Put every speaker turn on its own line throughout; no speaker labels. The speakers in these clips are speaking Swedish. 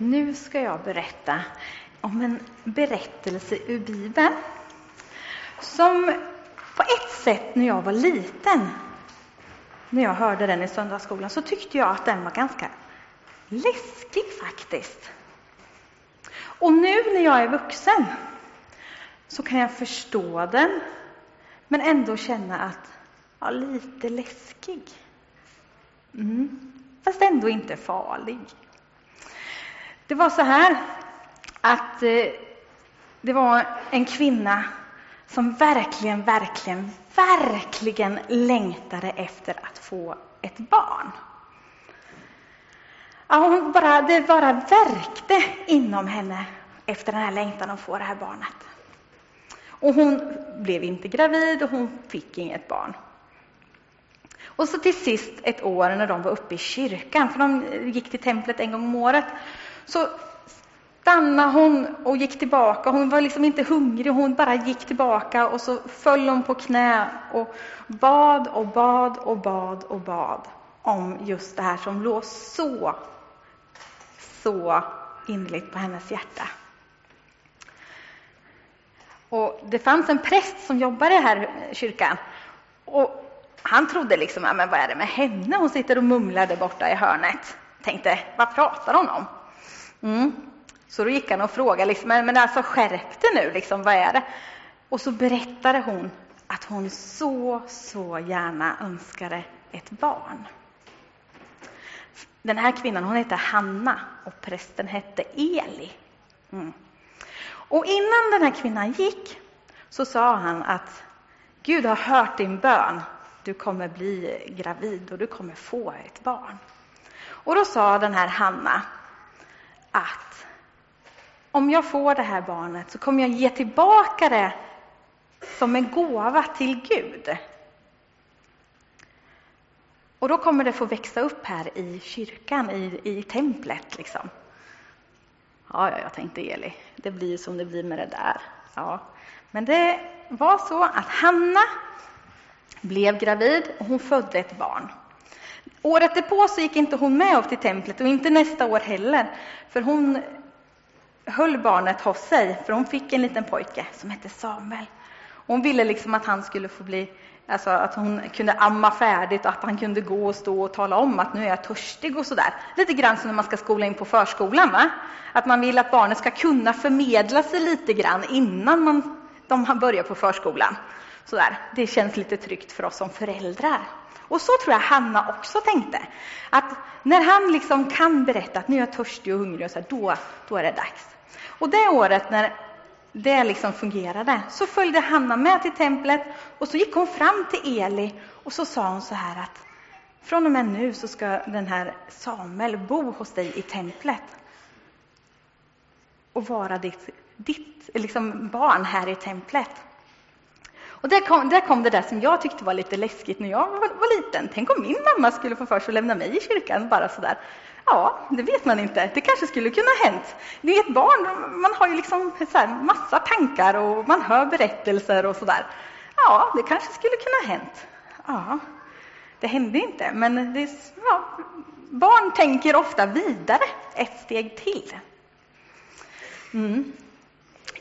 Nu ska jag berätta om en berättelse ur Bibeln som på ett sätt när jag var liten, när jag hörde den i söndagsskolan, så tyckte jag att den var ganska läskig faktiskt. Och nu när jag är vuxen så kan jag förstå den, men ändå känna att, ja, lite läskig. Mm. Fast ändå inte farlig. Det var så här att eh, det var en kvinna som verkligen, verkligen, verkligen längtade efter att få ett barn. Ja, hon bara, det bara verkte inom henne efter den här längtan att få det här barnet. Och hon blev inte gravid och hon fick inget barn. Och så till sist ett år när de var uppe i kyrkan, för de gick till templet en gång om året, så stannade hon och gick tillbaka. Hon var liksom inte hungrig, hon bara gick tillbaka och så föll hon på knä och bad och bad och bad och bad om just det här som låg så, så innerligt på hennes hjärta. Och det fanns en präst som jobbade i här kyrkan. Och han trodde liksom, men vad är det med henne? Hon sitter och mumlar där borta i hörnet. Tänkte, vad pratar hon om? Mm. Så då gick han och frågade, liksom, men alltså skärp dig nu, liksom, vad är det? Och så berättade hon att hon så, så gärna önskade ett barn. Den här kvinnan hon hette Hanna och prästen hette Eli. Mm. Och innan den här kvinnan gick så sa han att Gud har hört din bön. Du kommer bli gravid och du kommer få ett barn. Och då sa den här Hanna att om jag får det här barnet så kommer jag ge tillbaka det som en gåva till Gud. Och då kommer det få växa upp här i kyrkan, i, i templet. Liksom. Ja, ja, jag tänkte Eli, det blir som det blir med det där. Ja. Men det var så att Hanna blev gravid och hon födde ett barn. Året därpå så gick inte hon med upp till templet och inte nästa år heller. För hon höll barnet hos sig, för hon fick en liten pojke som hette Samuel. Hon ville liksom att han skulle få bli, alltså att hon kunde amma färdigt och att han kunde gå och stå och tala om att nu är jag törstig och sådär. Lite grann som när man ska skola in på förskolan, va? Att man vill att barnet ska kunna förmedla sig lite grann innan man, de börjar på förskolan. Sådär. Det känns lite tryggt för oss som föräldrar. Och så tror jag Hanna också tänkte. Att när han liksom kan berätta att nu är jag törstig och hungrig, och så här, då, då är det dags. Och det året när det liksom fungerade så följde Hanna med till templet och så gick hon fram till Eli och så sa hon så här att från och med nu så ska den här Samuel bo hos dig i templet och vara ditt, ditt liksom barn här i templet. Och där kom, där kom det där som jag tyckte var lite läskigt när jag var, var liten. Tänk om min mamma skulle få för sig att lämna mig i kyrkan bara sådär. Ja, det vet man inte. Det kanske skulle kunna ha hänt. Ni vet, barn, man har ju liksom så här massa tankar och man hör berättelser och sådär. Ja, det kanske skulle kunna ha hänt. Ja, det hände inte, men det, ja, barn tänker ofta vidare, ett steg till. Mm.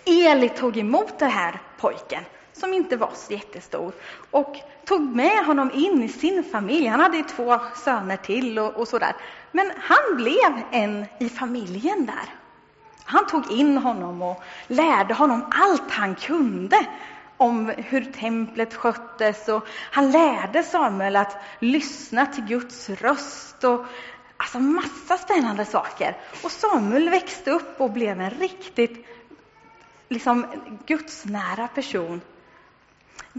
Eli tog emot den här pojken som inte var så jättestor och tog med honom in i sin familj. Han hade två söner till och, och sådär. Men han blev en i familjen där. Han tog in honom och lärde honom allt han kunde om hur templet sköttes och han lärde Samuel att lyssna till Guds röst och alltså massa spännande saker. Och Samuel växte upp och blev en riktigt liksom, gudsnära person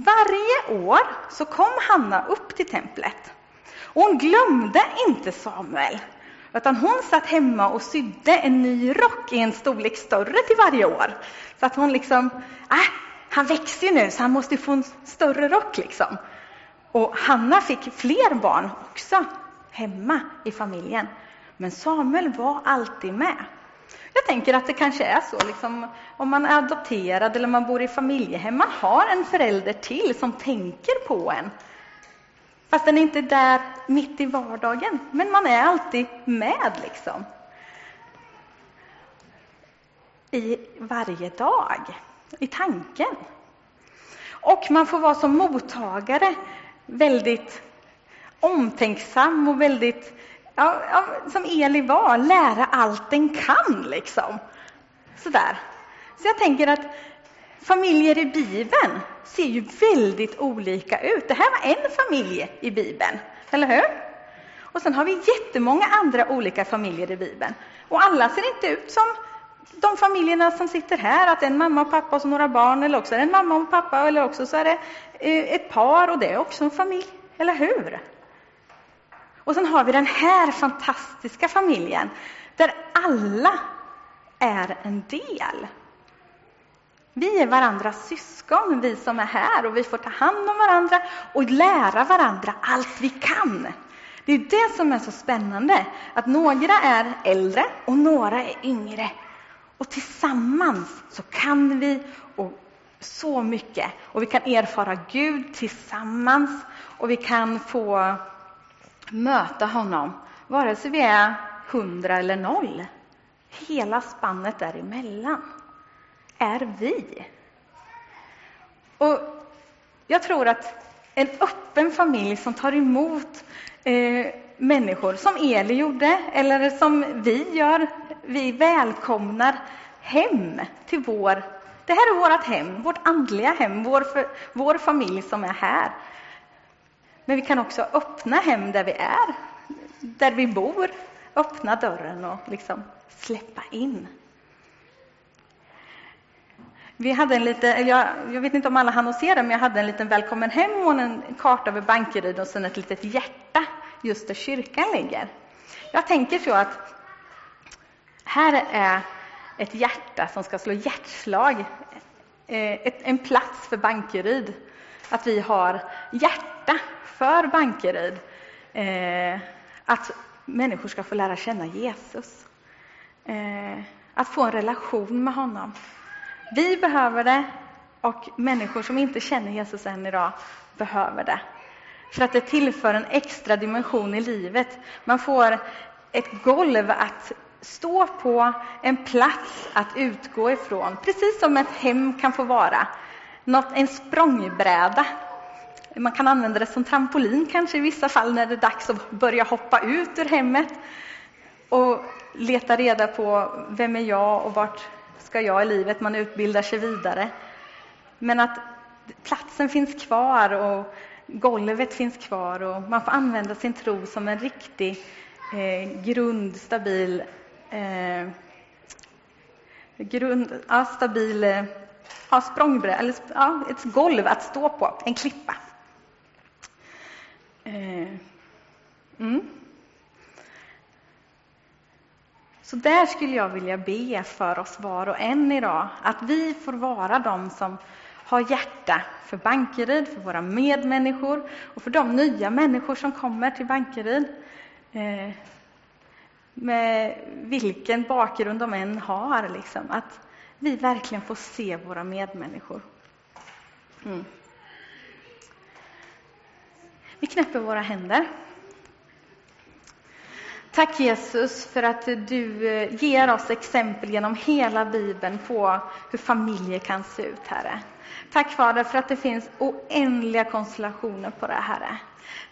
varje år så kom Hanna upp till templet. Och hon glömde inte Samuel, utan hon satt hemma och sydde en ny rock i en storlek större till varje år. Så att hon liksom, äh, han växer ju nu så han måste få en större rock liksom. Och Hanna fick fler barn också hemma i familjen. Men Samuel var alltid med. Jag tänker att det kanske är så, liksom, om man är adopterad eller man bor i familjehem, man har en förälder till som tänker på en. Fast den är inte där mitt i vardagen, men man är alltid med. liksom. i varje dag, i tanken. Och man får vara som mottagare väldigt omtänksam och väldigt, ja, ja, som Eli var, lära allt den kan liksom. Sådär. Så jag tänker att familjer i Bibeln ser ju väldigt olika ut. Det här var en familj i Bibeln, eller hur? Och sen har vi jättemånga andra olika familjer i Bibeln. Och alla ser inte ut som de familjerna som sitter här, att en mamma och pappa och så några barn, eller också är det en mamma och pappa, eller också så är det eh, ett par och det är också en familj, eller hur? Och sen har vi den här fantastiska familjen, där alla är en del. Vi är varandras syskon, vi som är här, och vi får ta hand om varandra och lära varandra allt vi kan. Det är det som är så spännande, att några är äldre och några är yngre. Och tillsammans så kan vi och så mycket. Och vi kan erfara Gud tillsammans och vi kan få möta honom, vare sig vi är hundra eller noll. Hela spannet däremellan är vi. Och jag tror att en öppen familj som tar emot eh, människor, som Eli gjorde, eller som vi gör, vi välkomnar hem till vår... Det här är vårt hem, vårt andliga hem, vår, vår familj som är här. Men vi kan också öppna hem där vi är, där vi bor, öppna dörren och liksom släppa in. Vi hade en liten, jag, jag vet inte om alla hann se det, men jag hade en liten välkommen hem och en karta över Bankeryd och sen ett litet hjärta just där kyrkan ligger. Jag tänker så att här är ett hjärta som ska slå hjärtslag, eh, en plats för Bankeryd. Att vi har hjärta för Bankeryd. Eh, att människor ska få lära känna Jesus. Eh, att få en relation med honom. Vi behöver det och människor som inte känner Jesus än idag behöver det. För att det tillför en extra dimension i livet. Man får ett golv att stå på, en plats att utgå ifrån. Precis som ett hem kan få vara. Något, en språngbräda. Man kan använda det som trampolin kanske i vissa fall när det är dags att börja hoppa ut ur hemmet och leta reda på vem är jag och vart ska jag i livet? Man utbildar sig vidare. Men att platsen finns kvar och golvet finns kvar och man får använda sin tro som en riktig eh, grund, stabil, eh, grund, ja, stabil eh, ja, språngbräda, eller ja, ett golv att stå på, en klippa. Eh, mm. Så där skulle jag vilja be för oss var och en idag, att vi får vara de som har hjärta för Bankeryd, för våra medmänniskor och för de nya människor som kommer till Bankeryd. Eh, med vilken bakgrund de än har, liksom, att vi verkligen får se våra medmänniskor. Mm. Vi knäpper våra händer. Tack Jesus för att du eh, ger oss exempel genom hela Bibeln på hur familjer kan se ut, Herre. Tack Fader för att det finns oändliga konstellationer på det, Herre.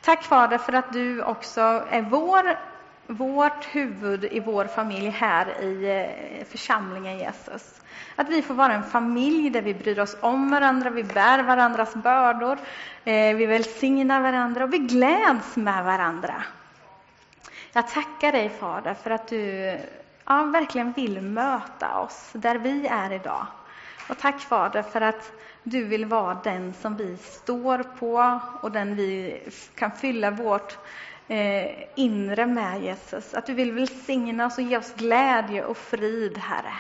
Tack Fader för att du också är vår, vårt huvud i vår familj här i eh, församlingen Jesus. Att vi får vara en familj där vi bryr oss om varandra, vi bär varandras bördor, eh, vi välsignar varandra och vi gläds med varandra. Jag tackar dig Fader för att du ja, verkligen vill möta oss där vi är idag. Och tack Fader för att du vill vara den som vi står på och den vi kan fylla vårt eh, inre med Jesus. Att du vill välsigna oss och ge oss glädje och frid, Herre,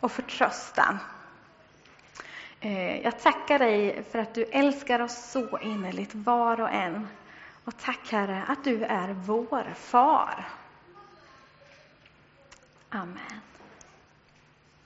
och förtröstan. Eh, jag tackar dig för att du älskar oss så innerligt, var och en. Och tack Herre att du är vår far. Amen.